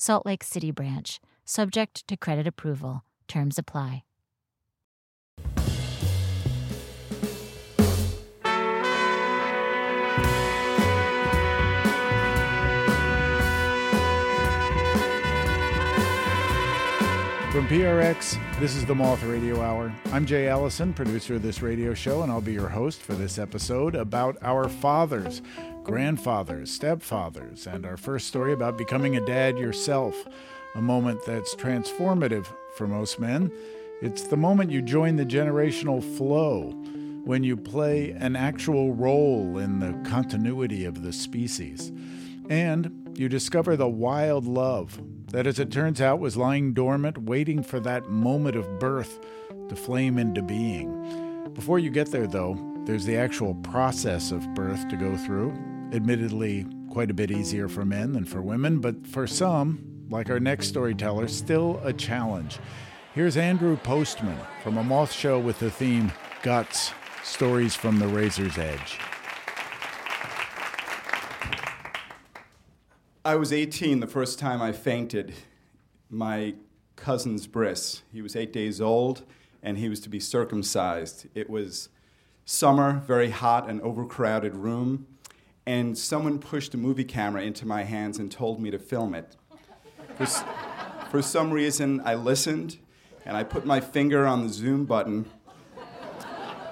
Salt Lake City branch, subject to credit approval. Terms apply. From PRX, this is the Moth Radio Hour. I'm Jay Allison, producer of this radio show, and I'll be your host for this episode about our fathers, grandfathers, stepfathers, and our first story about becoming a dad yourself, a moment that's transformative for most men. It's the moment you join the generational flow when you play an actual role in the continuity of the species. And you discover the wild love that, as it turns out, was lying dormant, waiting for that moment of birth to flame into being. Before you get there, though, there's the actual process of birth to go through. Admittedly, quite a bit easier for men than for women, but for some, like our next storyteller, still a challenge. Here's Andrew Postman from a moth show with the theme Guts Stories from the Razor's Edge. I was 18 the first time I fainted. My cousin's bris. He was eight days old and he was to be circumcised. It was summer, very hot, and overcrowded room, and someone pushed a movie camera into my hands and told me to film it. For, for some reason, I listened and I put my finger on the zoom button.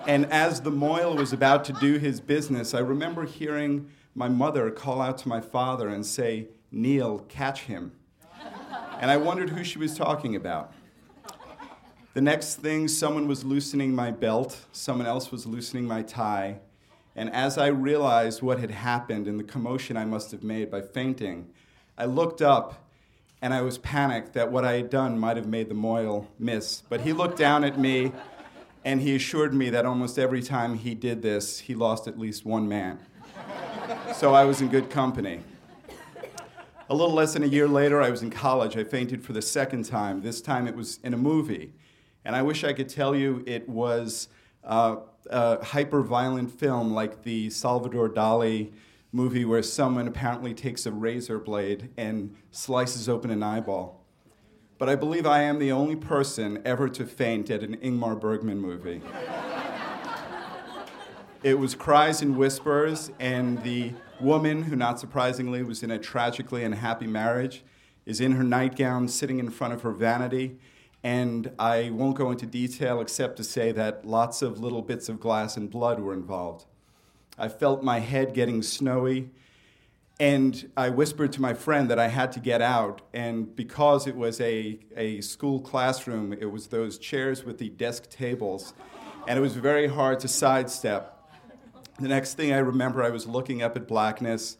And as the mohel was about to do his business, I remember hearing my mother call out to my father and say, Neil, catch him. And I wondered who she was talking about. The next thing, someone was loosening my belt, someone else was loosening my tie. And as I realized what had happened and the commotion I must have made by fainting, I looked up and I was panicked that what I had done might have made the mohel miss. But he looked down at me and he assured me that almost every time he did this, he lost at least one man so I was in good company. A little less than a year later, I was in college. I fainted for the second time. This time it was in a movie. And I wish I could tell you it was uh, a hyper violent film like the Salvador Dali movie where someone apparently takes a razor blade and slices open an eyeball. But I believe I am the only person ever to faint at an Ingmar Bergman movie. It was cries and whispers, and the woman, who not surprisingly was in a tragically unhappy marriage, is in her nightgown sitting in front of her vanity. And I won't go into detail except to say that lots of little bits of glass and blood were involved. I felt my head getting snowy, and I whispered to my friend that I had to get out. And because it was a, a school classroom, it was those chairs with the desk tables, and it was very hard to sidestep. The next thing I remember, I was looking up at blackness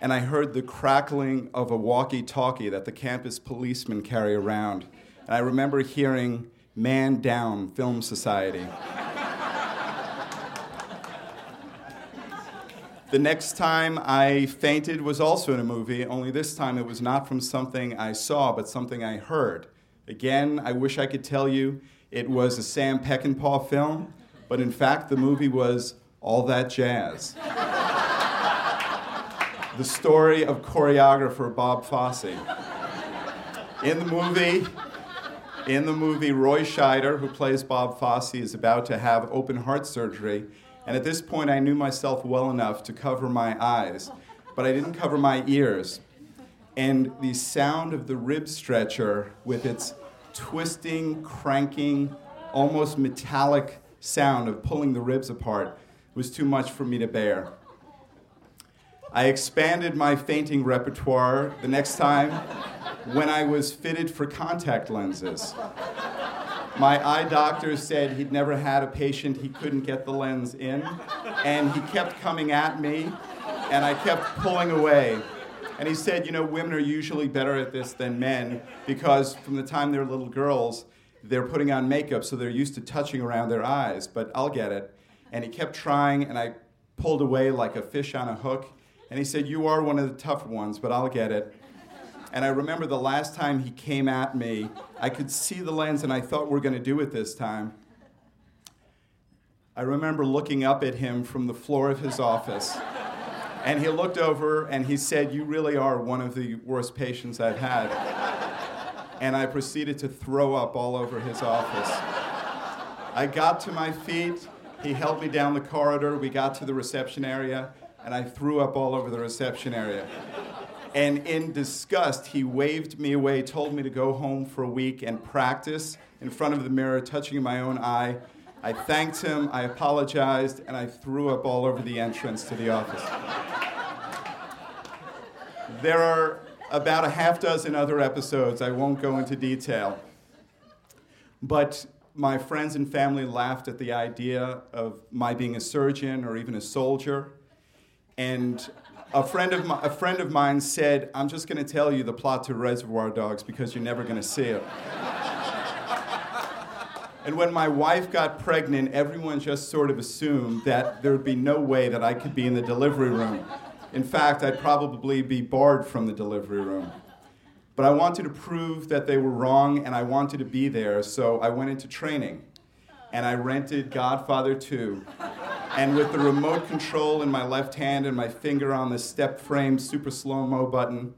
and I heard the crackling of a walkie talkie that the campus policemen carry around. And I remember hearing Man Down Film Society. the next time I fainted was also in a movie, only this time it was not from something I saw, but something I heard. Again, I wish I could tell you it was a Sam Peckinpah film, but in fact, the movie was all that jazz. the story of choreographer Bob Fosse. In the movie, in the movie, Roy Scheider, who plays Bob Fosse, is about to have open heart surgery. And at this point, I knew myself well enough to cover my eyes, but I didn't cover my ears. And the sound of the rib stretcher with its twisting, cranking, almost metallic sound of pulling the ribs apart was too much for me to bear. I expanded my fainting repertoire the next time when I was fitted for contact lenses. My eye doctor said he'd never had a patient he couldn't get the lens in, and he kept coming at me, and I kept pulling away. And he said, You know, women are usually better at this than men because from the time they're little girls, they're putting on makeup, so they're used to touching around their eyes, but I'll get it. And he kept trying, and I pulled away like a fish on a hook. And he said, You are one of the tough ones, but I'll get it. And I remember the last time he came at me, I could see the lens, and I thought we're going to do it this time. I remember looking up at him from the floor of his office. And he looked over and he said, You really are one of the worst patients I've had. And I proceeded to throw up all over his office. I got to my feet. He helped me down the corridor. We got to the reception area, and I threw up all over the reception area. And in disgust, he waved me away, told me to go home for a week and practice in front of the mirror, touching my own eye. I thanked him, I apologized, and I threw up all over the entrance to the office. There are about a half dozen other episodes. I won't go into detail. But my friends and family laughed at the idea of my being a surgeon or even a soldier. And a friend of, my, a friend of mine said, I'm just going to tell you the plot to Reservoir Dogs because you're never going to see it. and when my wife got pregnant, everyone just sort of assumed that there would be no way that I could be in the delivery room. In fact, I'd probably be barred from the delivery room. But I wanted to prove that they were wrong and I wanted to be there, so I went into training. And I rented Godfather 2. And with the remote control in my left hand and my finger on the step frame super slow mo button,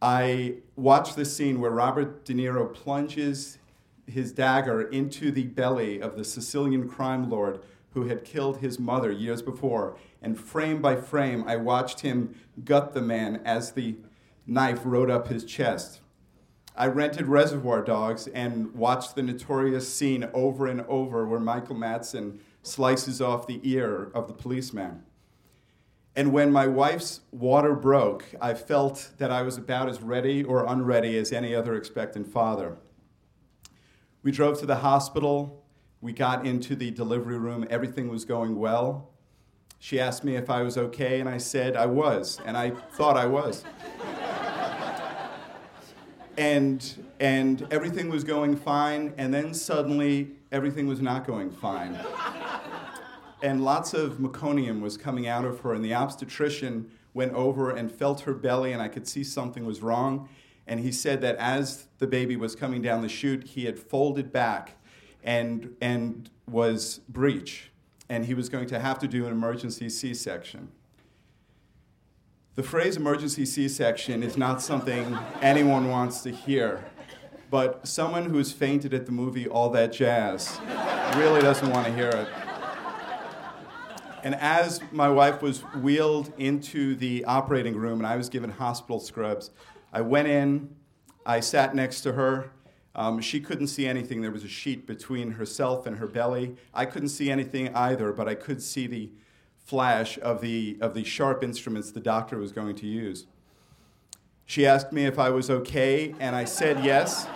I watched the scene where Robert De Niro plunges his dagger into the belly of the Sicilian crime lord who had killed his mother years before. And frame by frame, I watched him gut the man as the knife rode up his chest. I rented Reservoir Dogs and watched the notorious scene over and over where Michael Madsen slices off the ear of the policeman. And when my wife's water broke, I felt that I was about as ready or unready as any other expectant father. We drove to the hospital. We got into the delivery room. Everything was going well. She asked me if I was okay, and I said I was, and I thought I was. and, and everything was going fine, and then suddenly everything was not going fine. And lots of meconium was coming out of her, and the obstetrician went over and felt her belly, and I could see something was wrong. And he said that as the baby was coming down the chute, he had folded back and, and was breech, and he was going to have to do an emergency C section. The phrase emergency C section is not something anyone wants to hear, but someone who's fainted at the movie All That Jazz really doesn't want to hear it. And as my wife was wheeled into the operating room and I was given hospital scrubs, I went in, I sat next to her, um, she couldn't see anything. There was a sheet between herself and her belly. I couldn't see anything either, but I could see the flash of the, of the sharp instruments the doctor was going to use. She asked me if I was okay, and I said yes.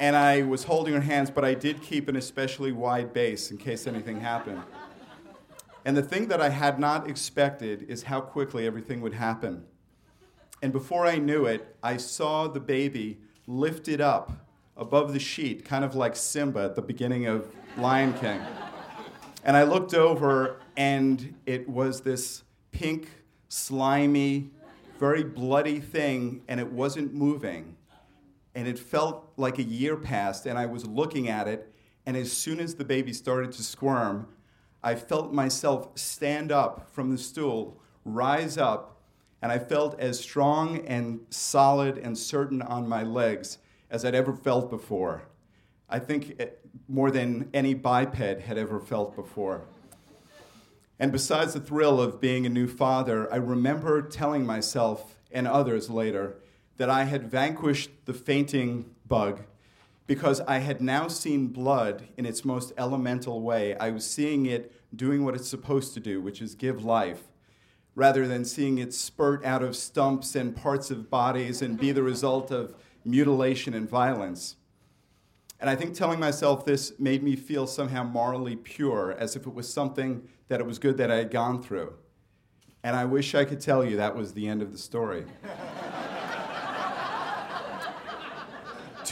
And I was holding her hands, but I did keep an especially wide base in case anything happened. And the thing that I had not expected is how quickly everything would happen. And before I knew it, I saw the baby lifted up above the sheet, kind of like Simba at the beginning of Lion King. And I looked over, and it was this pink, slimy, very bloody thing, and it wasn't moving. And it felt like a year passed, and I was looking at it, and as soon as the baby started to squirm, I felt myself stand up from the stool, rise up, and I felt as strong and solid and certain on my legs as I'd ever felt before. I think more than any biped had ever felt before. And besides the thrill of being a new father, I remember telling myself and others later that I had vanquished the fainting bug because I had now seen blood in its most elemental way. I was seeing it doing what it's supposed to do, which is give life, rather than seeing it spurt out of stumps and parts of bodies and be the result of mutilation and violence. And I think telling myself this made me feel somehow morally pure, as if it was something that it was good that I had gone through. And I wish I could tell you that was the end of the story.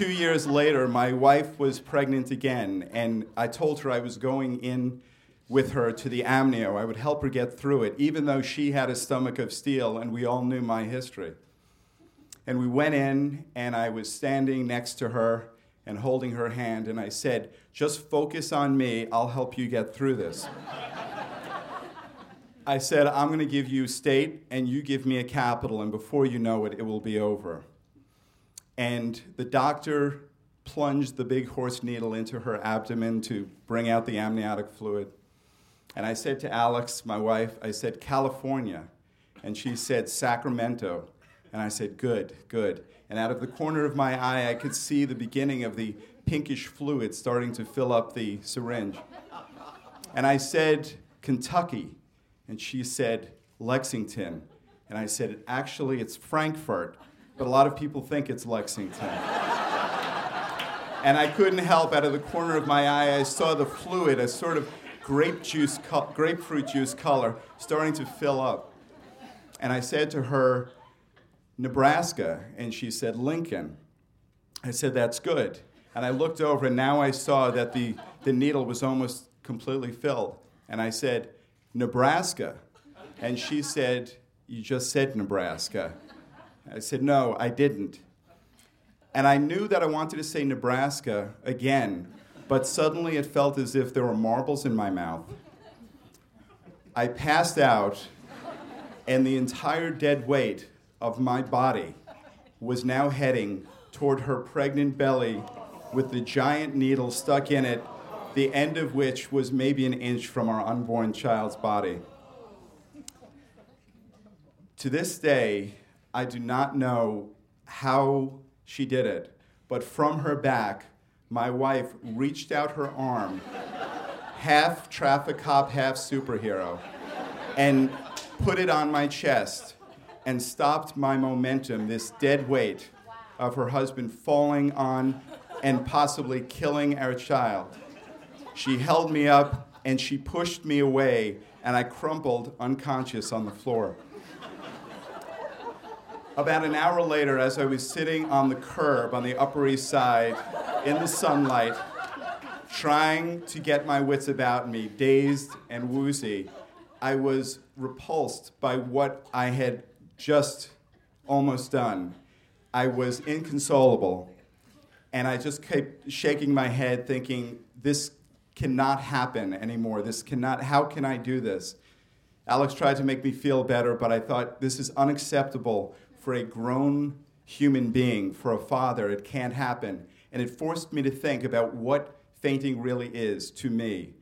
Two years later, my wife was pregnant again, and I told her I was going in with her to the amnio. I would help her get through it, even though she had a stomach of steel and we all knew my history. And we went in, and I was standing next to her and holding her hand, and I said, Just focus on me, I'll help you get through this. I said, I'm going to give you state, and you give me a capital, and before you know it, it will be over. And the doctor plunged the big horse needle into her abdomen to bring out the amniotic fluid. And I said to Alex, my wife, I said, California. And she said, Sacramento. And I said, Good, good. And out of the corner of my eye, I could see the beginning of the pinkish fluid starting to fill up the syringe. And I said, Kentucky. And she said, Lexington. And I said, Actually, it's Frankfort, but a lot of people think it's Lexington. and I couldn't help, out of the corner of my eye, I saw the fluid, a sort of grape juice, grapefruit juice color, starting to fill up. And I said to her, Nebraska. And she said, Lincoln. I said, That's good. And I looked over, and now I saw that the, the needle was almost completely filled. And I said, Nebraska. And she said, You just said Nebraska. I said, No, I didn't. And I knew that I wanted to say Nebraska again, but suddenly it felt as if there were marbles in my mouth. I passed out, and the entire dead weight of my body was now heading toward her pregnant belly with the giant needle stuck in it, the end of which was maybe an inch from our unborn child's body. To this day, I do not know how she did it, but from her back, my wife reached out her arm, half traffic cop, half superhero, and put it on my chest and stopped my momentum, this dead weight of her husband falling on and possibly killing our child. She held me up and she pushed me away, and I crumpled unconscious on the floor. About an hour later, as I was sitting on the curb on the Upper East Side in the sunlight, trying to get my wits about me, dazed and woozy, I was repulsed by what I had just almost done. I was inconsolable, and I just kept shaking my head, thinking, this cannot happen anymore. This cannot, how can I do this? Alex tried to make me feel better, but I thought, this is unacceptable for a grown human being, for a father. It can't happen. And it forced me to think about what fainting really is to me.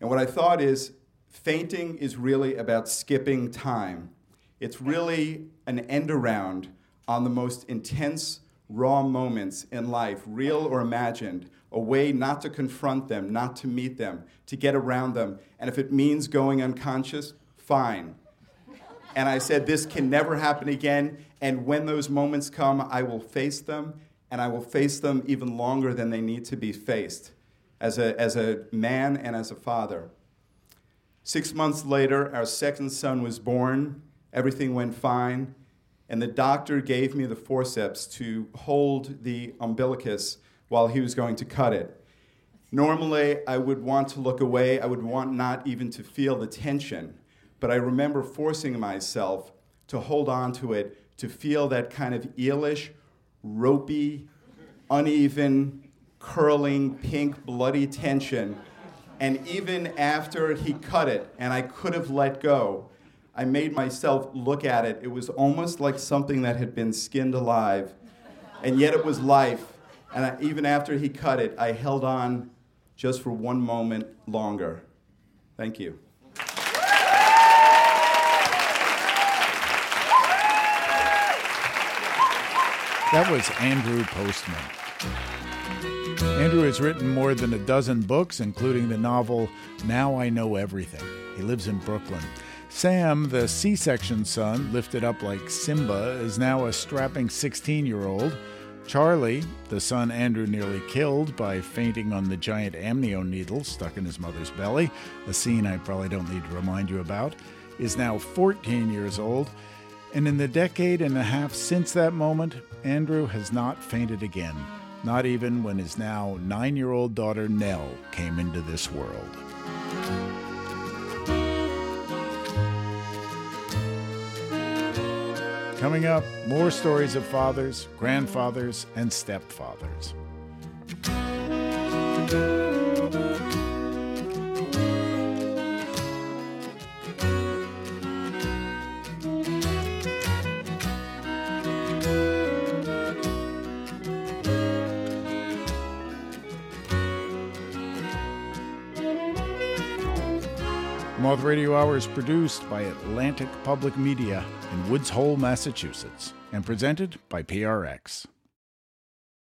And what I thought is, fainting is really about skipping time. It's really an end around on the most intense, raw moments in life, real or imagined, a way not to confront them, not to meet them, to get around them. And if it means going unconscious, fine. And I said, This can never happen again. And when those moments come, I will face them, and I will face them even longer than they need to be faced as a, as a man and as a father. Six months later, our second son was born. Everything went fine. And the doctor gave me the forceps to hold the umbilicus while he was going to cut it. Normally, I would want to look away. I would want not even to feel the tension. But I remember forcing myself to hold on to it, to feel that kind of eelish, ropey, uneven, curling, pink, bloody tension. And even after he cut it, and I could have let go, I made myself look at it. It was almost like something that had been skinned alive, and yet it was life. And I, even after he cut it, I held on just for one moment longer. Thank you. That was Andrew Postman. Andrew has written more than a dozen books, including the novel Now I Know Everything. He lives in Brooklyn. Sam, the C section son, lifted up like Simba, is now a strapping 16 year old. Charlie, the son Andrew nearly killed by fainting on the giant amnio needle stuck in his mother's belly, a scene I probably don't need to remind you about, is now 14 years old. And in the decade and a half since that moment, Andrew has not fainted again not even when his now nine year old daughter Nell came into this world. Coming up, more stories of fathers, grandfathers, and stepfathers. Moth Radio Hour is produced by Atlantic Public Media in Woods Hole, Massachusetts, and presented by PRX.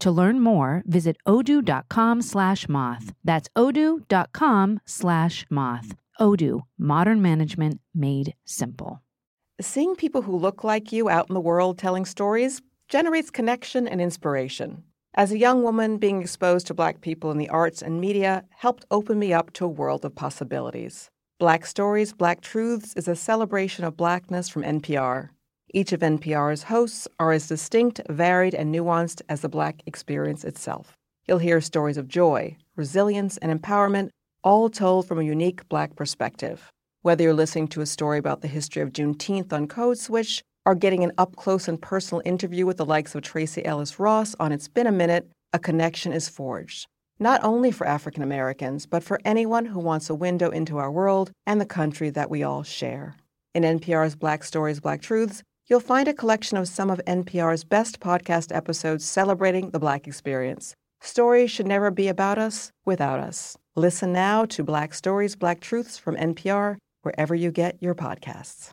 To learn more, visit odoo.com slash moth. That's odoo.com slash moth. Odoo, modern management made simple. Seeing people who look like you out in the world telling stories generates connection and inspiration. As a young woman, being exposed to Black people in the arts and media helped open me up to a world of possibilities. Black Stories, Black Truths is a celebration of Blackness from NPR. Each of NPR's hosts are as distinct, varied, and nuanced as the Black experience itself. You'll hear stories of joy, resilience, and empowerment all told from a unique Black perspective. Whether you're listening to a story about the history of Juneteenth on Code Switch or getting an up close and personal interview with the likes of Tracee Ellis Ross on It's Been a Minute, a connection is forged. Not only for African Americans, but for anyone who wants a window into our world and the country that we all share. In NPR's Black Stories, Black Truths, you'll find a collection of some of NPR's best podcast episodes celebrating the Black experience. Stories should never be about us without us. Listen now to Black Stories, Black Truths from NPR, wherever you get your podcasts.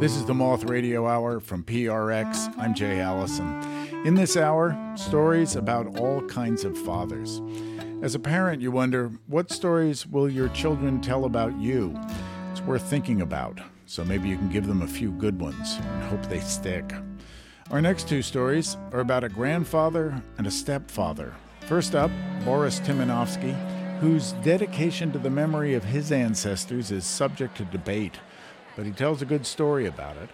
This is the Moth Radio Hour from PRX. I'm Jay Allison. In this hour, stories about all kinds of fathers. As a parent, you wonder what stories will your children tell about you? It's worth thinking about, so maybe you can give them a few good ones and hope they stick. Our next two stories are about a grandfather and a stepfather. First up, Boris Timanovsky, whose dedication to the memory of his ancestors is subject to debate, but he tells a good story about it.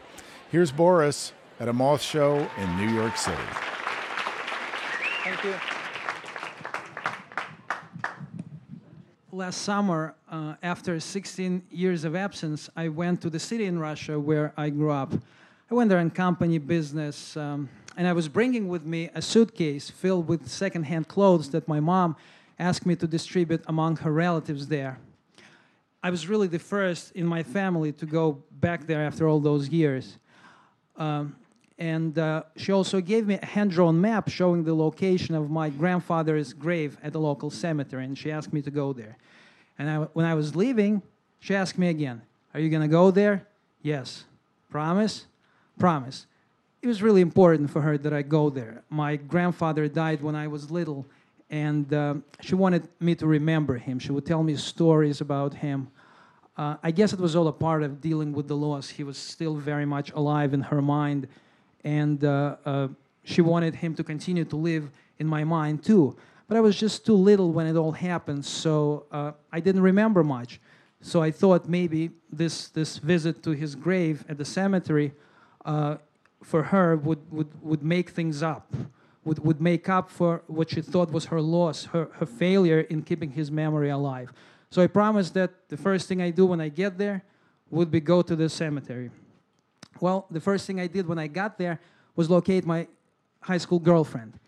Here's Boris at a moth show in New York City. Thank you. Last summer, uh, after 16 years of absence, I went to the city in Russia where I grew up. I went there in company business, um, and I was bringing with me a suitcase filled with secondhand clothes that my mom asked me to distribute among her relatives there. I was really the first in my family to go back there after all those years. Um, and uh, she also gave me a hand drawn map showing the location of my grandfather's grave at the local cemetery, and she asked me to go there. And I, when I was leaving, she asked me again, Are you going to go there? Yes. Promise? promise. It was really important for her that I go there. My grandfather died when I was little, and uh, she wanted me to remember him. She would tell me stories about him. Uh, I guess it was all a part of dealing with the loss. He was still very much alive in her mind, and uh, uh she wanted him to continue to live in my mind too. But I was just too little when it all happened, so uh, I didn't remember much. So I thought maybe this, this visit to his grave at the cemetery uh, for her would, would, would make things up, would, would make up for what she thought was her loss, her, her failure in keeping his memory alive. So I promised that the first thing I do when I get there would be go to the cemetery. Well, the first thing I did when I got there was locate my high school girlfriend.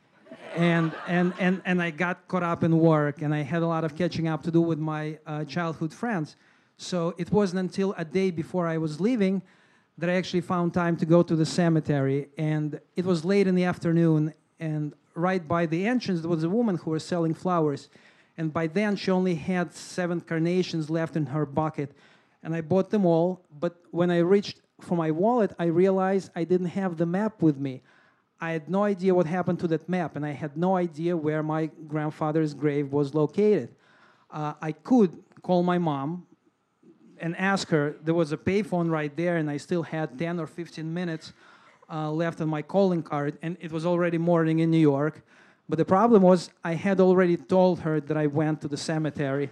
and, and, and, and I got caught up in work, and I had a lot of catching up to do with my uh, childhood friends. So it wasn't until a day before I was leaving that I actually found time to go to the cemetery. And it was late in the afternoon, and right by the entrance, there was a woman who was selling flowers. And by then, she only had seven carnations left in her bucket. And I bought them all. But when I reached for my wallet, I realized I didn't have the map with me. I had no idea what happened to that map, and I had no idea where my grandfather's grave was located. Uh, I could call my mom and ask her. There was a payphone right there, and I still had 10 or 15 minutes uh, left on my calling card, and it was already morning in New York. But the problem was, I had already told her that I went to the cemetery.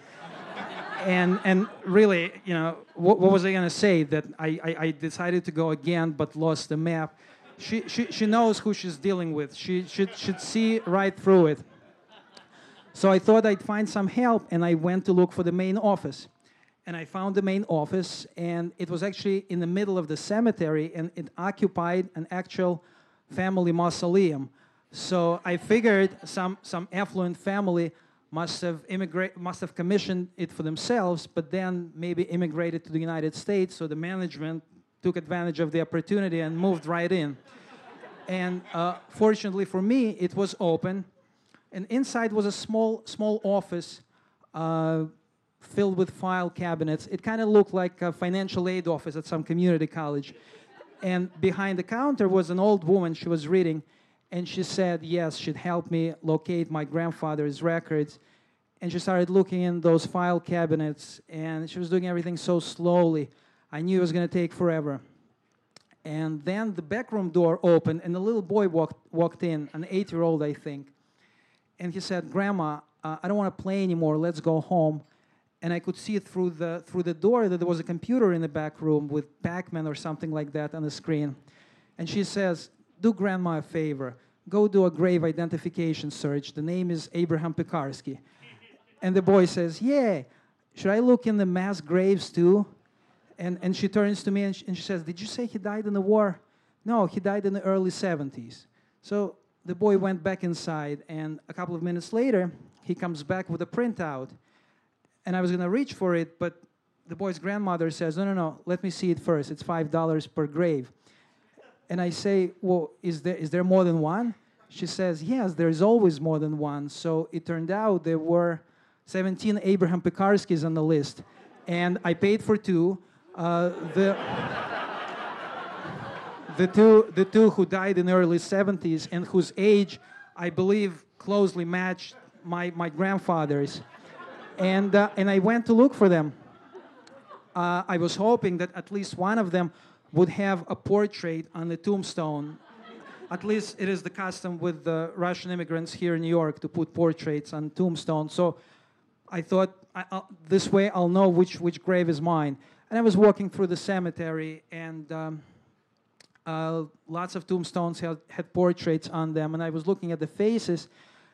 And, and really, you know, what, what was I to say? That I, I, I decided to go again, but lost the map she, she, she knows who she's dealing with. She should, should see right through it. So I thought I'd find some help, and I went to look for the main office. And I found the main office, and it was actually in the middle of the cemetery, and it occupied an actual family mausoleum. So I figured some, some affluent family must have immigrate, must have commissioned it for themselves, but then maybe immigrated to the United States. So the management took advantage of the opportunity and moved right in. And uh, fortunately for me, it was open. And inside was a small, small office uh, filled with file cabinets. It kind of looked like a financial aid office at some community college. And behind the counter was an old woman. She was reading, and she said, Yes, she'd help me locate my grandfather's records. And she started looking in those file cabinets, and she was doing everything so slowly. I knew it was going to take forever. And then the back room door opened, and a little boy walked, walked in, an eight year old, I think. And he said, Grandma, uh, I don't want to play anymore. Let's go home. And I could see through the, through the door that there was a computer in the back room with Pac Man or something like that on the screen. And she says, Do Grandma a favor. Go do a grave identification search. The name is Abraham Pekarsky. And the boy says, Yeah. Should I look in the mass graves too? and, and she turns to me and she, and she says, Did you say he died in the war? No, he died in the early 70s. So the boy went back inside, and a couple of minutes later, he comes back with a printout. And I was going to reach for it, but the boy's grandmother says, No, no, no, let me see it first. It's $5 per grave. And I say, Well, is there, is there more than one? She says, Yes, there's always more than one. So it turned out there were 17 Abraham Pekarskis on the list. And I paid for two. Uh, the, the, two, the two who died in the early 70s and whose age, I believe, closely matched my, my grandfather's. And, uh, and I went to look for them. Uh, I was hoping that at least one of them would have a portrait on the tombstone. At least it is the custom with the Russian immigrants here in New York to put portraits on tombstones. So I thought I, this way I'll know which, which grave is mine. And I was walking through the cemetery, and um, uh, lots of tombstones had, had portraits on them. And I was looking at the faces,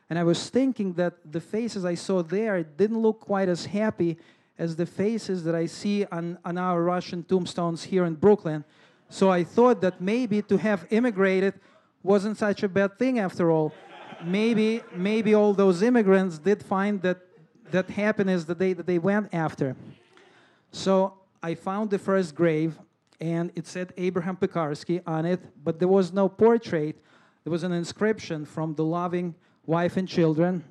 and I was thinking that the faces I saw there didn't look quite as happy as the faces that I see on, on our Russian tombstones here in Brooklyn. So I thought that maybe to have immigrated wasn't such a bad thing after all. Maybe, maybe all those immigrants did find that, that happiness that they, that they went after. So I found the first grave, and it said Abraham Pekarsky on it, but there was no portrait. There was an inscription from the loving wife and children.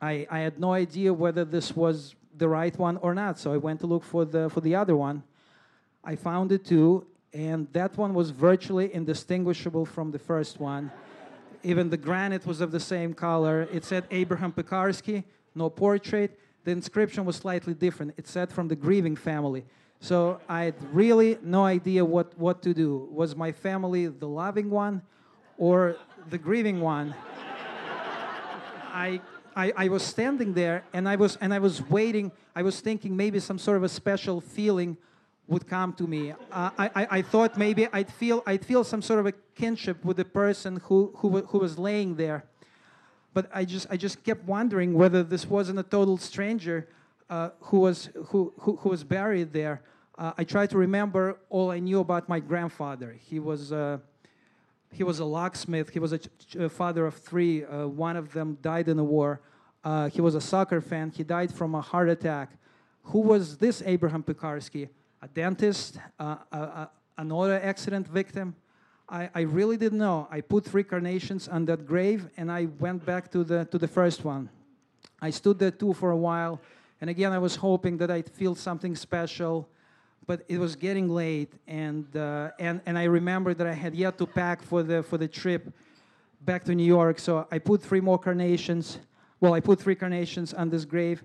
I, I had no idea whether this was the right one or not, so I went to look for the, for the other one. I found it too, and that one was virtually indistinguishable from the first one. Even the granite was of the same color. It said Abraham Pekarsky, no portrait. The inscription was slightly different. It said from the grieving family. So I had really no idea what, what to do. Was my family the loving one or the grieving one? I, I, I was standing there and I was, and I was waiting. I was thinking maybe some sort of a special feeling would come to me. Uh, I, I, I, thought maybe I'd feel, I'd feel some sort of a kinship with the person who, who, who was laying there. But I just, I just kept wondering whether this wasn't a total stranger uh, who, was, who, who, who, was buried there, uh, I tried to remember all I knew about my grandfather. He was, uh, he was a locksmith. He was a, father of three. Uh, one of them died in the war. Uh, he was a soccer fan. He died from a heart attack. Who was this Abraham Pekarsky? A dentist? Uh, a, a, an auto accident victim? I, I really didn't know. I put three carnations on that grave and I went back to the, to the first one. I stood there too for a while. And again, I was hoping that I'd feel something special but it was getting late, and uh, and and I remember that I had yet to pack for the for the trip back to New York. So I put three more carnations. Well, I put three carnations on this grave,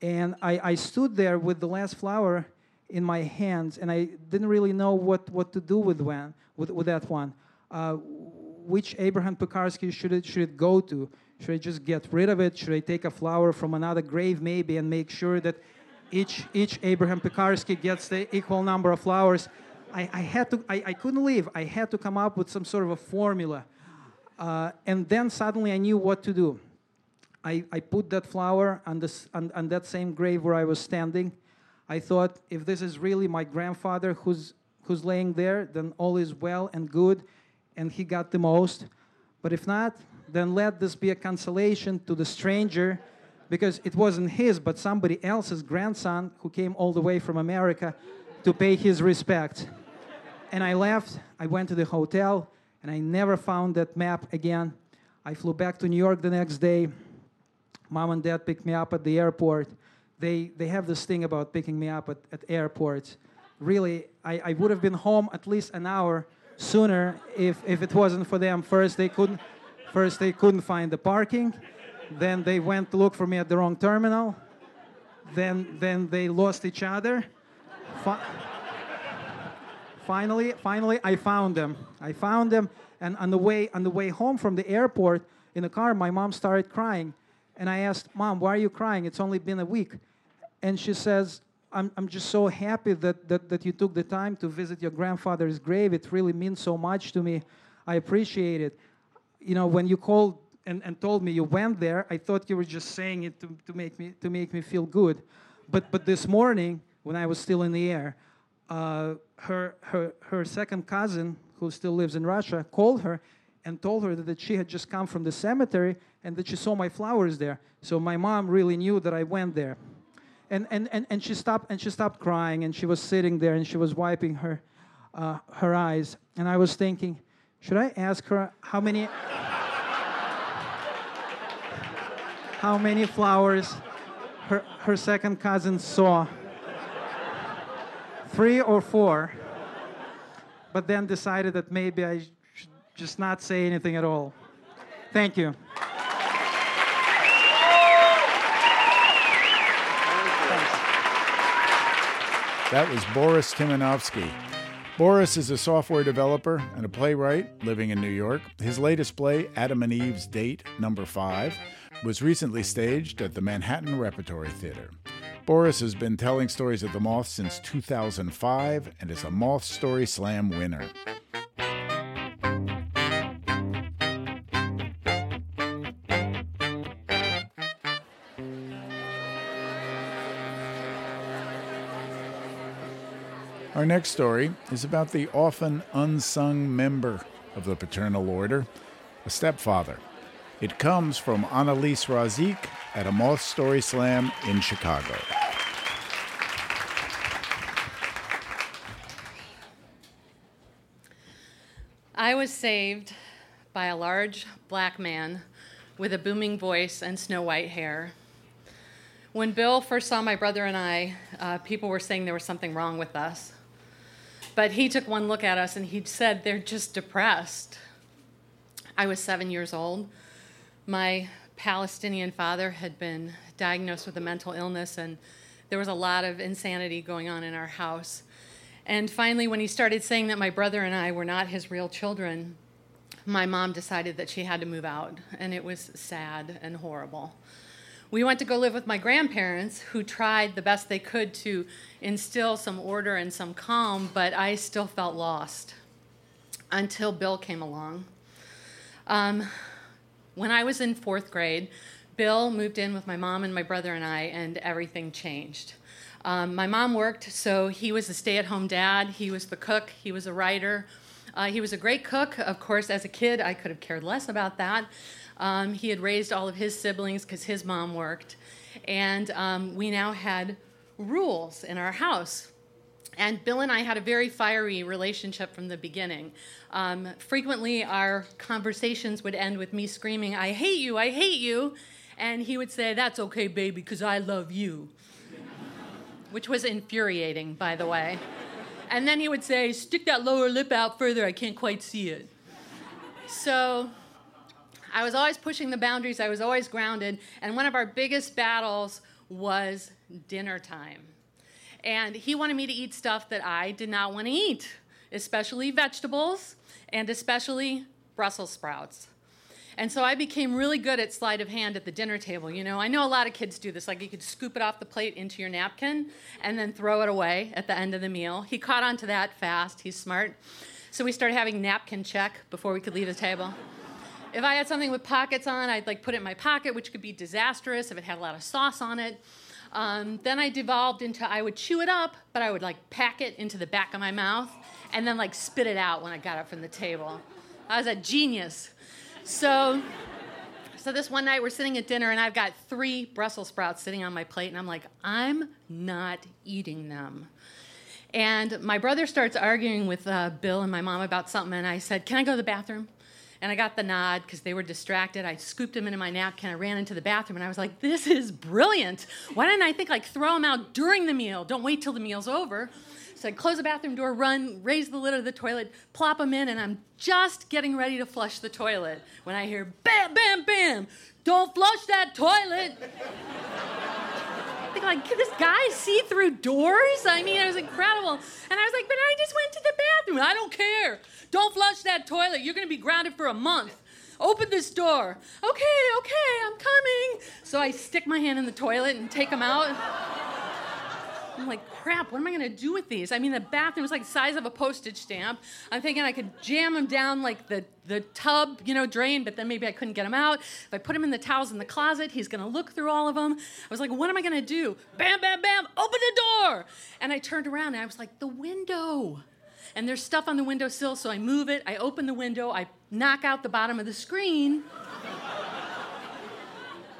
and I, I stood there with the last flower in my hands, and I didn't really know what, what to do with one with, with that one. Uh, which Abraham Pekarsky should it should it go to? Should I just get rid of it? Should I take a flower from another grave maybe and make sure that each, each Abraham Pekarsky gets the equal number of flowers. I, I had to, I, I, couldn't leave. I had to come up with some sort of a formula. Uh, and then suddenly I knew what to do. I, I put that flower on, this, on, on that same grave where I was standing. I thought, if this is really my grandfather who's, who's laying there, then all is well and good, and he got the most. But if not, then let this be a consolation to the stranger because it wasn't his, but somebody else's grandson who came all the way from America to pay his respect. And I left, I went to the hotel, and I never found that map again. I flew back to New York the next day. Mom and dad picked me up at the airport. They, they have this thing about picking me up at, at airports. Really, I, I would have been home at least an hour sooner if, if it wasn't for them. First, they couldn't, first they couldn't find the parking then they went to look for me at the wrong terminal. Then, then they lost each other. Fi- finally, finally, I found them. I found them, and on the way on the way home from the airport in the car, my mom started crying, and I asked, "Mom, why are you crying? It's only been a week," and she says, I'm, I'm just so happy that, that, that you took the time to visit your grandfather's grave. It really means so much to me. I appreciate it. You know, when you called and, and told me you went there, I thought you were just saying it to, to, make, me, to make me feel good. But, but this morning, when I was still in the air, uh, her, her, her second cousin, who still lives in Russia, called her and told her that, she had just come from the cemetery and that she saw my flowers there. So my mom really knew that I went there. And, and, and, and she stopped and she stopped crying and she was sitting there and she was wiping her, uh, her eyes. And I was thinking, should I ask her how many how many flowers her, her second cousin saw. Three or four. But then decided that maybe I just not say anything at all. Thank you. That was Boris Timanovsky. Boris is a software developer and a playwright living in New York. His latest play, Adam and Eve's Date, number five, was recently staged at the Manhattan Repertory Theater. Boris has been telling stories at the Moth since 2005 and is a Moth Story Slam winner. Our next story is about the often unsung member of the paternal order, a stepfather. It comes from Annalise Raziq at a Moth Story Slam in Chicago. I was saved by a large black man with a booming voice and snow white hair. When Bill first saw my brother and I, uh, people were saying there was something wrong with us. But he took one look at us and he said, They're just depressed. I was seven years old. My Palestinian father had been diagnosed with a mental illness, and there was a lot of insanity going on in our house. And finally, when he started saying that my brother and I were not his real children, my mom decided that she had to move out, and it was sad and horrible. We went to go live with my grandparents, who tried the best they could to instill some order and some calm, but I still felt lost until Bill came along. Um, when I was in fourth grade, Bill moved in with my mom and my brother and I, and everything changed. Um, my mom worked, so he was a stay at home dad, he was the cook, he was a writer. Uh, he was a great cook. Of course, as a kid, I could have cared less about that. Um, he had raised all of his siblings because his mom worked. And um, we now had rules in our house. And Bill and I had a very fiery relationship from the beginning. Um, frequently, our conversations would end with me screaming, I hate you, I hate you. And he would say, That's okay, baby, because I love you. Which was infuriating, by the way. And then he would say, Stick that lower lip out further, I can't quite see it. So I was always pushing the boundaries, I was always grounded. And one of our biggest battles was dinner time. And he wanted me to eat stuff that I did not want to eat, especially vegetables and especially Brussels sprouts. And so I became really good at sleight of hand at the dinner table. You know, I know a lot of kids do this. Like you could scoop it off the plate into your napkin and then throw it away at the end of the meal. He caught on to that fast. He's smart. So we started having napkin check before we could leave the table. If I had something with pockets on, I'd like put it in my pocket, which could be disastrous if it had a lot of sauce on it. Um, then I devolved into I would chew it up, but I would like pack it into the back of my mouth and then like spit it out when I got up from the table. I was a genius. So, so this one night we're sitting at dinner and I've got three Brussels sprouts sitting on my plate and I'm like, I'm not eating them. And my brother starts arguing with uh, Bill and my mom about something, and I said, Can I go to the bathroom? And I got the nod because they were distracted. I scooped them into my napkin. I ran into the bathroom and I was like, this is brilliant. Why didn't I think like throw them out during the meal? Don't wait till the meal's over. So I close the bathroom door, run, raise the lid of the toilet, plop them in, and I'm just getting ready to flush the toilet when I hear bam, bam, bam. Don't flush that toilet. Think like, can this guy see through doors? I mean, it was incredible. And I was like, but I just went to the bathroom. I don't care. Don't flush that toilet. You're going to be grounded for a month. Open this door. Okay, okay, I'm coming. So I stick my hand in the toilet and take him out. I'm like, crap, what am I gonna do with these? I mean, the bathroom was like the size of a postage stamp. I'm thinking I could jam them down like the, the tub, you know, drain, but then maybe I couldn't get them out. If I put them in the towels in the closet, he's gonna look through all of them. I was like, what am I gonna do? Bam, bam, bam, open the door. And I turned around and I was like, the window. And there's stuff on the windowsill, so I move it, I open the window, I knock out the bottom of the screen.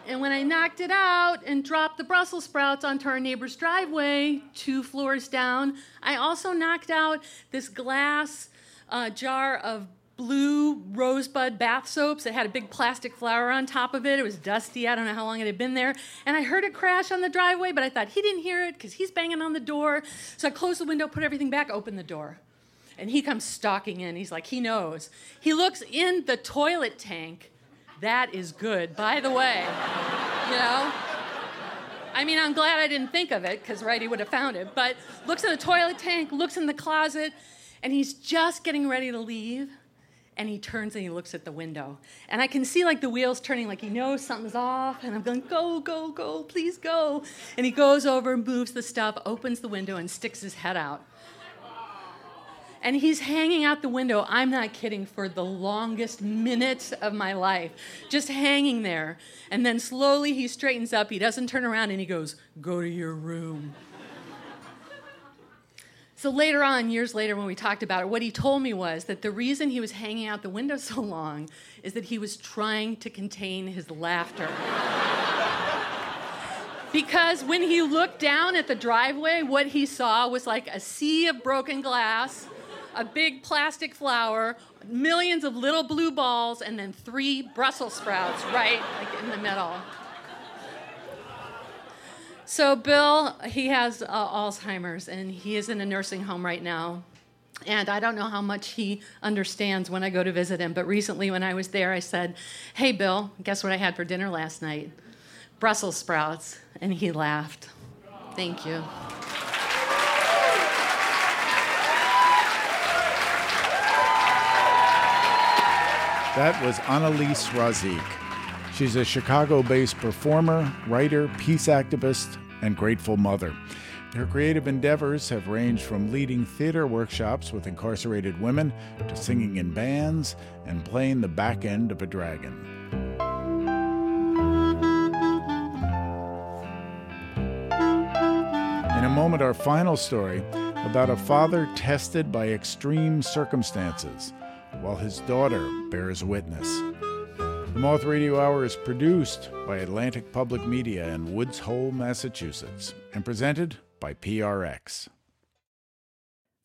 And when I knocked it out and dropped the Brussels sprouts onto our neighbor's driveway, two floors down, I also knocked out this glass uh, jar of blue rosebud bath soaps that had a big plastic flower on top of it. It was dusty. I don't know how long it had been there. And I heard it crash on the driveway, but I thought he didn't hear it because he's banging on the door. So I closed the window, put everything back, opened the door. And he comes stalking in. He's like, he knows. He looks in the toilet tank that is good, by the way. You know? I mean, I'm glad I didn't think of it because, right, he would have found it. But looks in the toilet tank, looks in the closet, and he's just getting ready to leave. And he turns and he looks at the window. And I can see like the wheels turning, like he knows something's off. And I'm going, go, go, go, please go. And he goes over, moves the stuff, opens the window, and sticks his head out. And he's hanging out the window, I'm not kidding, for the longest minutes of my life, just hanging there. And then slowly he straightens up, he doesn't turn around, and he goes, Go to your room. So later on, years later, when we talked about it, what he told me was that the reason he was hanging out the window so long is that he was trying to contain his laughter. because when he looked down at the driveway, what he saw was like a sea of broken glass a big plastic flower, millions of little blue balls, and then three Brussels sprouts right like in the middle. So Bill, he has uh, Alzheimer's, and he is in a nursing home right now. And I don't know how much he understands when I go to visit him, but recently when I was there, I said, Hey, Bill, guess what I had for dinner last night? Brussels sprouts. And he laughed. Thank you. That was Annalise Raziq. She's a Chicago based performer, writer, peace activist, and grateful mother. Her creative endeavors have ranged from leading theater workshops with incarcerated women to singing in bands and playing the back end of a dragon. In a moment, our final story about a father tested by extreme circumstances while his daughter bears witness. The Moth Radio Hour is produced by Atlantic Public Media in Woods Hole, Massachusetts, and presented by PRX.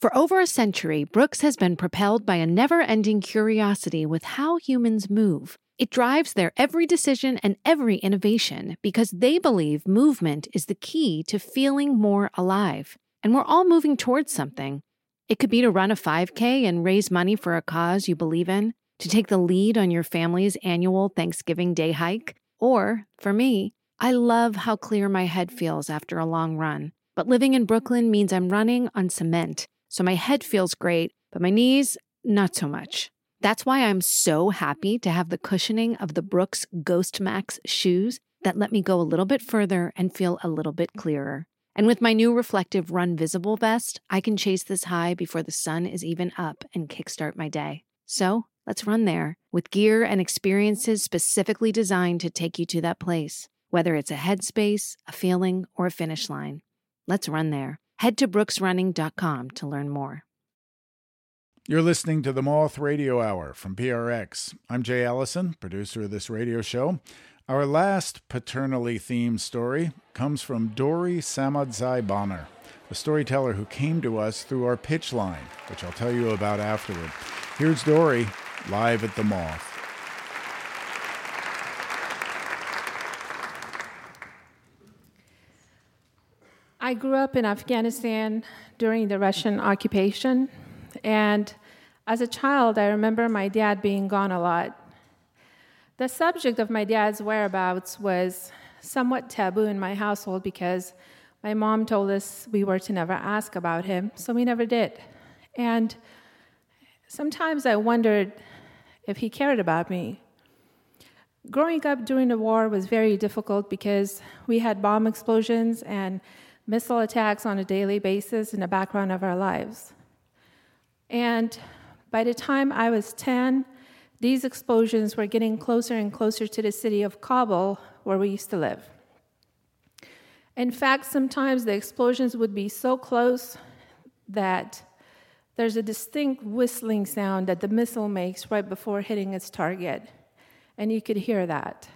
For over a century, Brooks has been propelled by a never ending curiosity with how humans move. It drives their every decision and every innovation because they believe movement is the key to feeling more alive. And we're all moving towards something. It could be to run a 5K and raise money for a cause you believe in to take the lead on your family's annual Thanksgiving Day hike. Or, for me, I love how clear my head feels after a long run. But living in Brooklyn means I'm running on cement, so my head feels great, but my knees, not so much. That's why I'm so happy to have the cushioning of the Brooks Ghost Max shoes that let me go a little bit further and feel a little bit clearer. And with my new reflective Run Visible vest, I can chase this high before the sun is even up and kickstart my day. So Let's run there with gear and experiences specifically designed to take you to that place, whether it's a headspace, a feeling, or a finish line. Let's run there. Head to brooksrunning.com to learn more. You're listening to the Moth Radio Hour from PRX. I'm Jay Allison, producer of this radio show. Our last paternally themed story comes from Dori Samadzai Bonner, a storyteller who came to us through our pitch line, which I'll tell you about afterward. Here's Dori live at the Moth. I grew up in Afghanistan during the Russian occupation, and as a child, I remember my dad being gone a lot. The subject of my dad's whereabouts was somewhat taboo in my household because my mom told us we were to never ask about him, so we never did. And sometimes I wondered if he cared about me. Growing up during the war was very difficult because we had bomb explosions and missile attacks on a daily basis in the background of our lives. And by the time I was 10, these explosions were getting closer and closer to the city of Kabul, where we used to live. In fact, sometimes the explosions would be so close that there's a distinct whistling sound that the missile makes right before hitting its target, and you could hear that.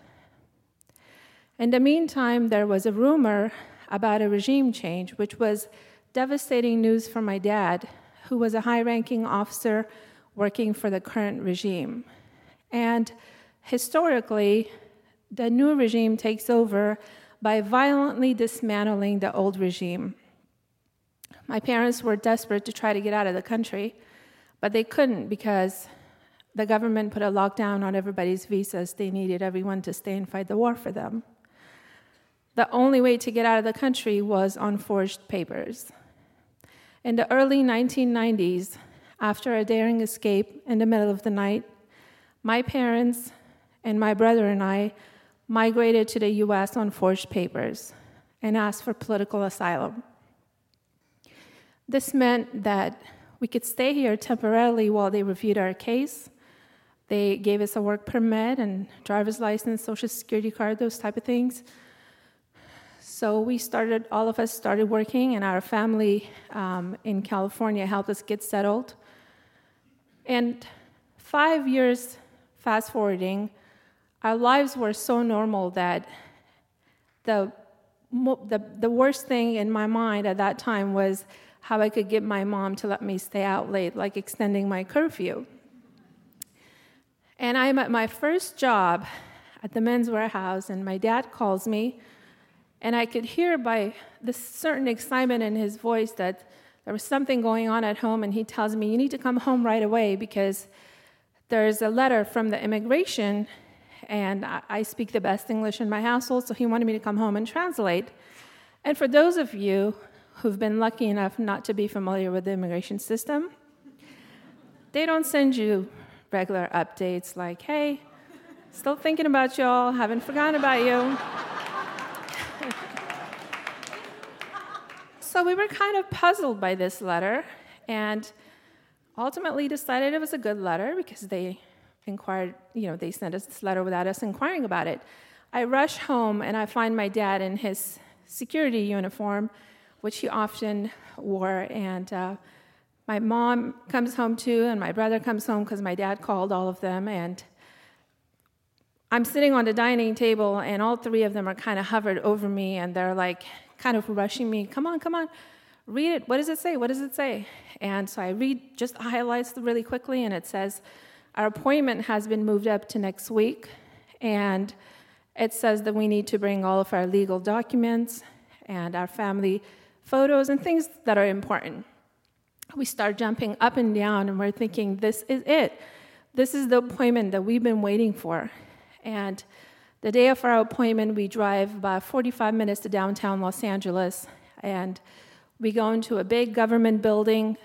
In the meantime, there was a rumor about a regime change, which was devastating news for my dad, who was a high ranking officer working for the current regime. And historically, the new regime takes over by violently dismantling the old regime. My parents were desperate to try to get out of the country, but they couldn't because the government put a lockdown on everybody's visas. They needed everyone to stay and fight the war for them. The only way to get out of the country was on forged papers. In the early 1990s, after a daring escape in the middle of the night, my parents and my brother and I migrated to the US on forged papers and asked for political asylum. This meant that we could stay here temporarily while they reviewed our case. They gave us a work permit and driver's license, social security card, those type of things. So we started, all of us started working, and our family um, in California helped us get settled. And five years fast forwarding, our lives were so normal that the, the, the worst thing in my mind at that time was how I could get my mom to let me stay out late, like extending my curfew. And I'm at my first job at the Men's warehouse, and my dad calls me, and I could hear by this certain excitement in his voice that there was something going on at home, and he tells me, You need to come home right away because there's a letter from the immigration, and I speak the best English in my household, so he wanted me to come home and translate. And for those of you who've been lucky enough not to be familiar with the immigration system, they don't send you regular updates like, hey, still thinking about y'all, haven't forgotten about you. So we were kind of puzzled by this letter and ultimately decided it was a good letter because they inquired, you know, they sent us this letter without us inquiring about it. I rush home and I find my dad in his security uniform which he often wore. And uh, my mom comes home too, and my brother comes home because my dad called all of them. And I'm sitting on the dining table, and all three of them are kind of hovered over me, and they're like kind of rushing me. Come on, come on, read it. What does it say? What does it say? And so I read just highlights really quickly, and it says, Our appointment has been moved up to next week, and it says that we need to bring all of our legal documents and our family photos and things that are important. We start jumping up and down, and we're thinking, This is it. This is the appointment that we've been waiting for. And the day of our appointment, we drive about 45 minutes to downtown Los Angeles, and we go into a big government building.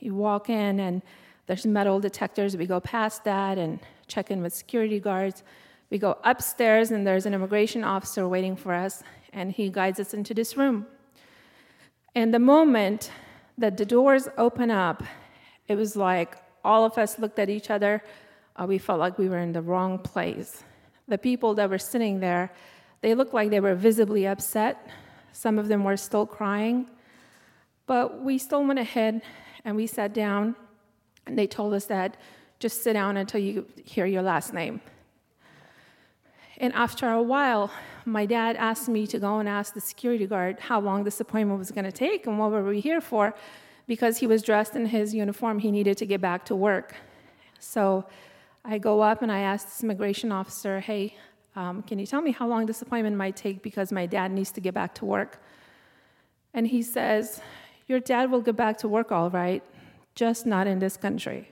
You walk in, and there's metal detectors. We go past that and check in with security guards. We go upstairs, and there's an immigration officer waiting for us, and he guides us into this room. And the moment that the doors open up, it was like all of us looked at each other. Uh, we felt like we were in the wrong place. The people that were sitting there, they looked like they were visibly upset. Some of them were still crying. But we still went ahead and we sat down, and they told us that just sit down until you hear your last name. And after a while, my dad asked me to go and ask the security guard how long this appointment was going to take and what were we here for because he was dressed in his uniform he needed to get back to work so I go up and I ask this immigration officer, hey, um, can you tell me how long this appointment might take because my dad needs to get back to work? And he says, Your dad will get back to work all right, just not in this country.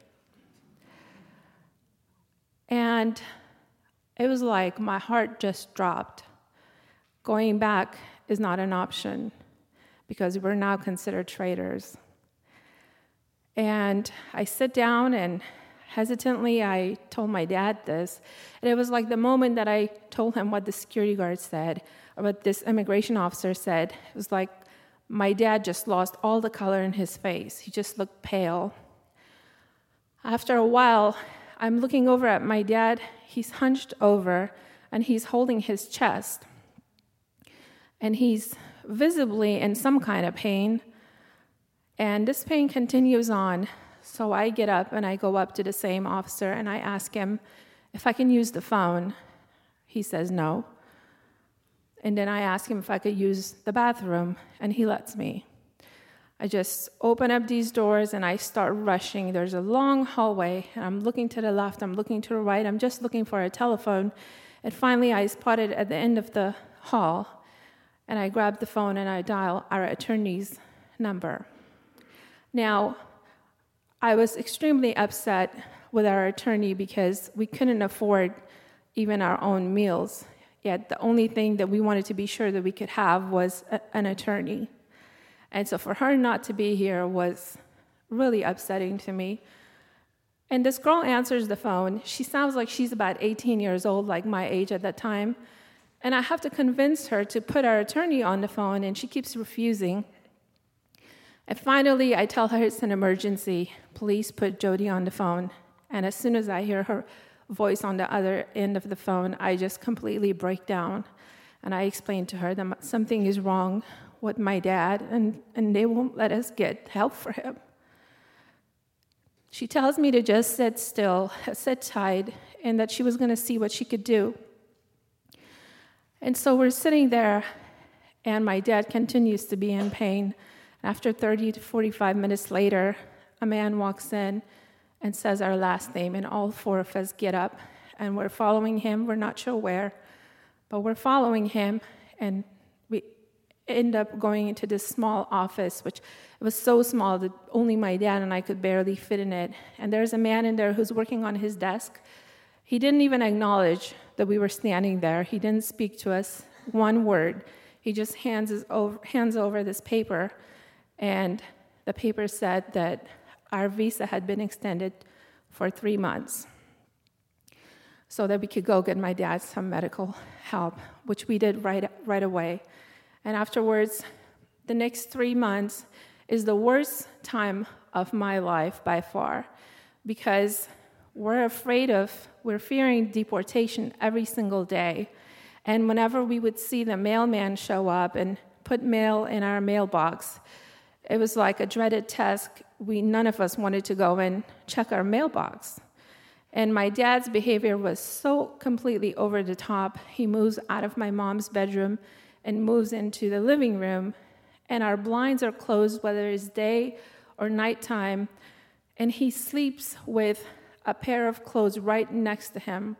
And it was like my heart just dropped. Going back is not an option because we're now considered traitors. And I sit down and Hesitantly, I told my dad this. And it was like the moment that I told him what the security guard said, or what this immigration officer said, it was like my dad just lost all the color in his face. He just looked pale. After a while, I'm looking over at my dad. He's hunched over and he's holding his chest. And he's visibly in some kind of pain. And this pain continues on so I get up and I go up to the same officer and I ask him if I can use the phone. He says no. And then I ask him if I could use the bathroom, and he lets me. I just open up these doors and I start rushing. There's a long hallway, and I'm looking to the left, I'm looking to the right, I'm just looking for a telephone. And finally, I spot it at the end of the hall, and I grab the phone and I dial our attorney's number. Now, I was extremely upset with our attorney because we couldn't afford even our own meals. Yet the only thing that we wanted to be sure that we could have was a, an attorney. And so for her not to be here was really upsetting to me. And this girl answers the phone. She sounds like she's about 18 years old, like my age at that time. And I have to convince her to put our attorney on the phone, and she keeps refusing. And finally, I tell her it's an emergency. Please put Jody on the phone. And as soon as I hear her voice on the other end of the phone, I just completely break down. And I explain to her that something is wrong with my dad, and, and they won't let us get help for him. She tells me to just sit still, sit tight, and that she was going to see what she could do. And so we're sitting there, and my dad continues to be in pain. After 30 to 45 minutes later, a man walks in and says our last name, and all four of us get up and we're following him. We're not sure where, but we're following him, and we end up going into this small office, which was so small that only my dad and I could barely fit in it. And there's a man in there who's working on his desk. He didn't even acknowledge that we were standing there. He didn't speak to us one word. He just hands, over, hands over this paper and the paper said that our visa had been extended for three months so that we could go get my dad some medical help, which we did right, right away. And afterwards, the next three months is the worst time of my life by far because we're afraid of, we're fearing deportation every single day. And whenever we would see the mailman show up and put mail in our mailbox. It was like a dreaded task. We none of us wanted to go and check our mailbox. And my dad's behavior was so completely over the top. He moves out of my mom's bedroom and moves into the living room, and our blinds are closed, whether it's day or nighttime. And he sleeps with a pair of clothes right next to him.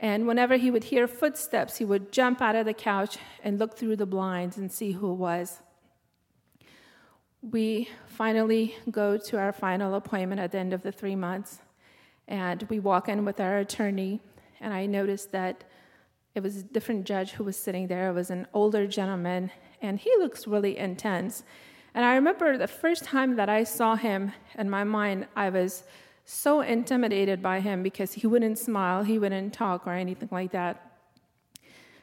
And whenever he would hear footsteps, he would jump out of the couch and look through the blinds and see who it was. We finally go to our final appointment at the end of the three months, and we walk in with our attorney, and I noticed that it was a different judge who was sitting there. It was an older gentleman, and he looks really intense. And I remember the first time that I saw him in my mind, I was so intimidated by him because he wouldn't smile, he wouldn't talk, or anything like that.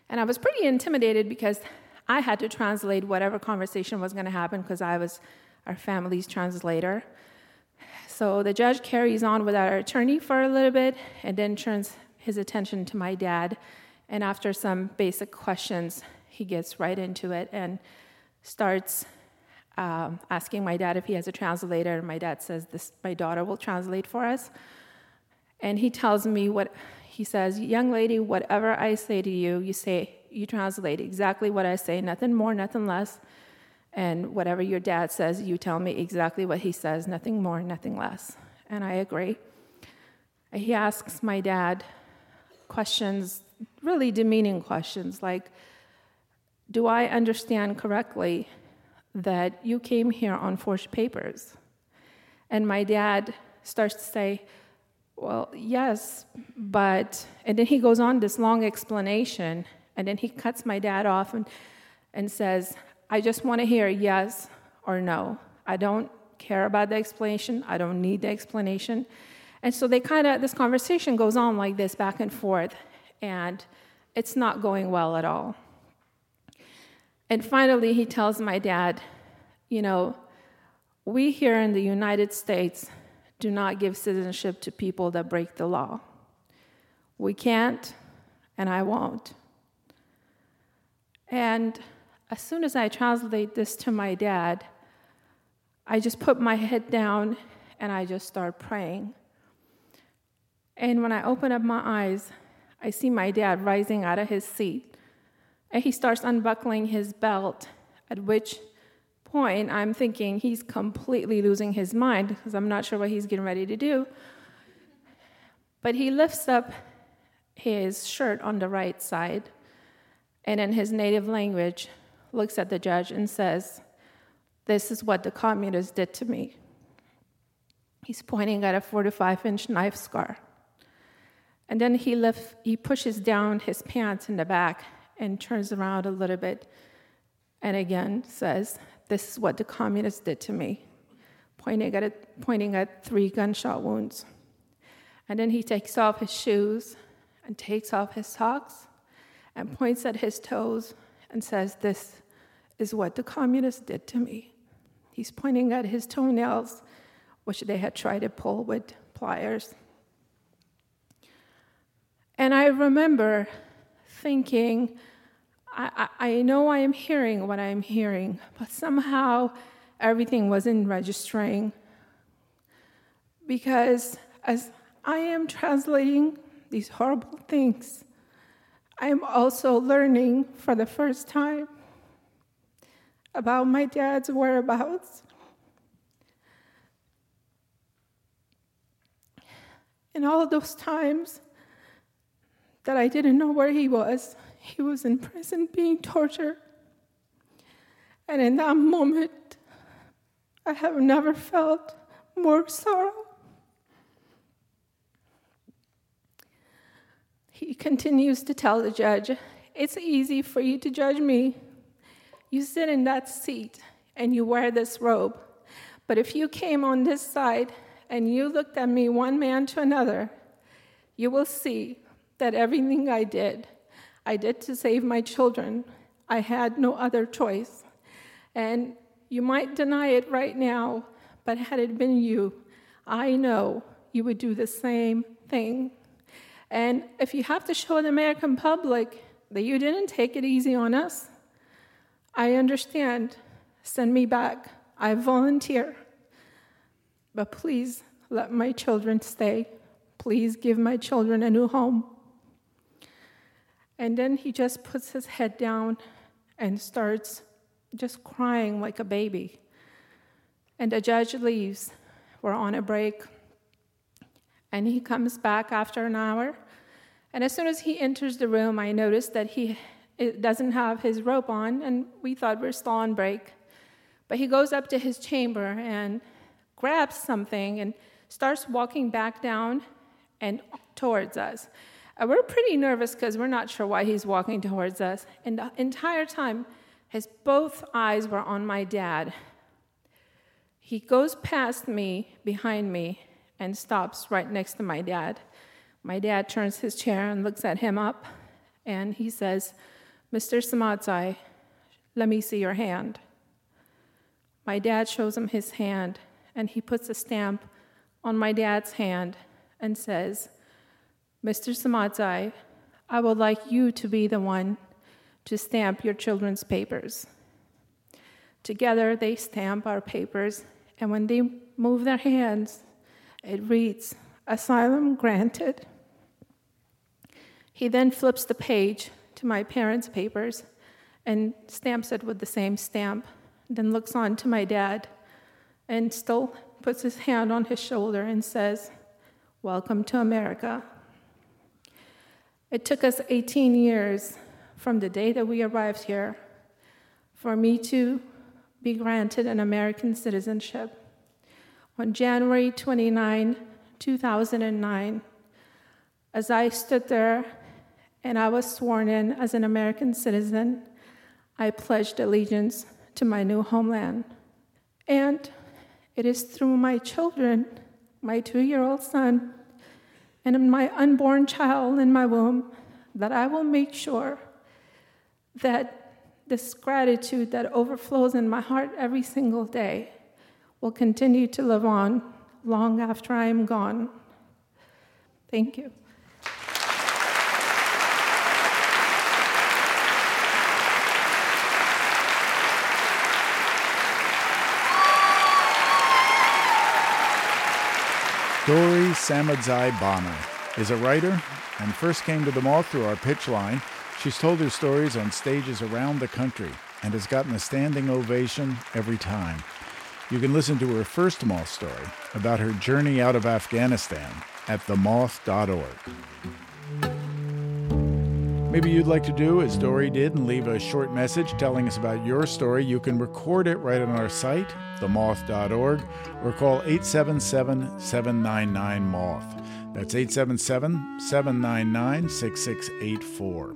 And I was pretty intimidated because I had to translate whatever conversation was going to happen because I was our family's translator. So the judge carries on with our attorney for a little bit and then turns his attention to my dad. And after some basic questions, he gets right into it and starts um, asking my dad if he has a translator. And my dad says, this, My daughter will translate for us. And he tells me what he says, Young lady, whatever I say to you, you say, you translate exactly what I say, nothing more, nothing less. And whatever your dad says, you tell me exactly what he says, nothing more, nothing less. And I agree. He asks my dad questions, really demeaning questions, like, Do I understand correctly that you came here on forged papers? And my dad starts to say, Well, yes, but. And then he goes on this long explanation, and then he cuts my dad off and, and says, I just want to hear yes or no. I don't care about the explanation, I don't need the explanation. And so they kind of, this conversation goes on like this back and forth, and it's not going well at all. And finally, he tells my dad, You know, we here in the United States do not give citizenship to people that break the law. We can't, and I won't. And as soon as I translate this to my dad, I just put my head down and I just start praying. And when I open up my eyes, I see my dad rising out of his seat. And he starts unbuckling his belt, at which point I'm thinking he's completely losing his mind because I'm not sure what he's getting ready to do. But he lifts up his shirt on the right side and in his native language looks at the judge and says, This is what the communists did to me. He's pointing at a 45 inch knife scar. And then he, lift, he pushes down his pants in the back and turns around a little bit and again says, This is what the communists did to me, pointing at, it, pointing at three gunshot wounds. And then he takes off his shoes and takes off his socks and points at his toes and says, This is what the communists did to me. He's pointing at his toenails, which they had tried to pull with pliers. And I remember thinking, I, I, know I am hearing what I'm hearing, but somehow everything wasn't registering. Because as I am translating these horrible things, I am also learning for the first time about my dad's whereabouts. In all those times that I didn't know where he was, he was in prison being tortured. And in that moment, I have never felt more sorrow. He continues to tell the judge, It's easy for you to judge me. You sit in that seat and you wear this robe. But if you came on this side and you looked at me, one man to another, you will see that everything I did, I did to save my children. I had no other choice. And you might deny it right now, but had it been you, I know you would do the same thing. And if you have to show the American public that you didn't take it easy on us, I understand. Send me back. I volunteer. But please let my children stay. Please give my children a new home. And then he just puts his head down and starts just crying like a baby. And the judge leaves. We're on a break. And he comes back after an hour. And as soon as he enters the room, I notice that he doesn't have his rope on, and we thought we we're still on break. But he goes up to his chamber and grabs something and starts walking back down and towards us. Uh, we're pretty nervous because we're not sure why he's walking towards us. And the entire time, his both eyes were on my dad. He goes past me, behind me, and stops right next to my dad. My dad turns his chair and looks at him up, and he says, Mr. Samadzai, let me see your hand. My dad shows him his hand, and he puts a stamp on my dad's hand and says, Mr. Samadzai, I would like you to be the one to stamp your children's papers. Together, they stamp our papers, and when they move their hands, it reads, Asylum granted. He then flips the page to my parents' papers and stamps it with the same stamp, then looks on to my dad and still puts his hand on his shoulder and says, Welcome to America. It took us 18 years from the day that we arrived here for me to be granted an American citizenship. On January 29, 2009, as I stood there and I was sworn in as an American citizen, I pledged allegiance to my new homeland. And it is through my children, my two year old son, and my unborn child in my womb, that I will make sure that this gratitude that overflows in my heart every single day will continue to live on long after I am gone. Thank you. Dori Samadzai Bonner is a writer and first came to the Moth through our pitch line. She's told her stories on stages around the country and has gotten a standing ovation every time. You can listen to her first Moth story about her journey out of Afghanistan at themoth.org. Maybe you'd like to do as Dori did and leave a short message telling us about your story. You can record it right on our site, themoth.org, or call 877 799 Moth. That's 877 799 6684.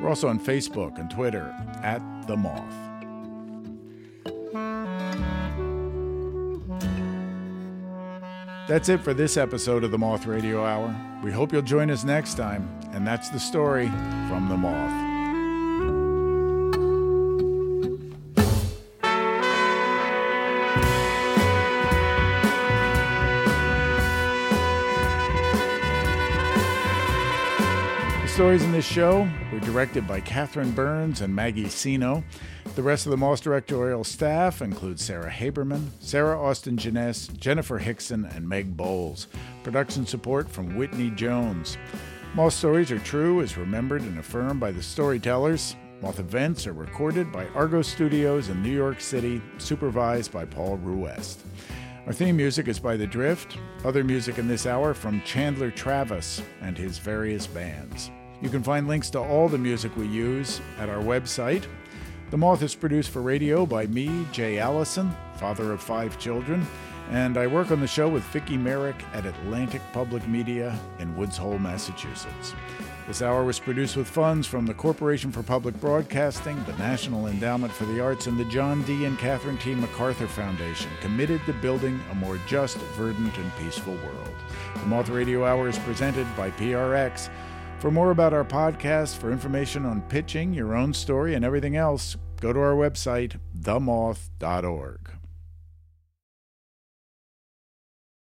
We're also on Facebook and Twitter at The Moth. That's it for this episode of the Moth Radio Hour. We hope you'll join us next time, and that's the story from the Moth. The stories in this show were directed by Catherine Burns and Maggie Cino. The rest of the Moth directorial staff includes Sarah Haberman, Sarah Austin Jenness, Jennifer Hickson, and Meg Bowles. Production support from Whitney Jones. Moth stories are true, is remembered and affirmed by the storytellers. Moth events are recorded by Argo Studios in New York City, supervised by Paul Ruest. Our theme music is by The Drift. Other music in this hour from Chandler Travis and his various bands. You can find links to all the music we use at our website, the Moth is produced for radio by me, Jay Allison, father of five children, and I work on the show with Vicki Merrick at Atlantic Public Media in Woods Hole, Massachusetts. This hour was produced with funds from the Corporation for Public Broadcasting, the National Endowment for the Arts, and the John D. and Catherine T. MacArthur Foundation, committed to building a more just, verdant, and peaceful world. The Moth Radio Hour is presented by PRX. For more about our podcast, for information on pitching, your own story, and everything else, go to our website, themoth.org.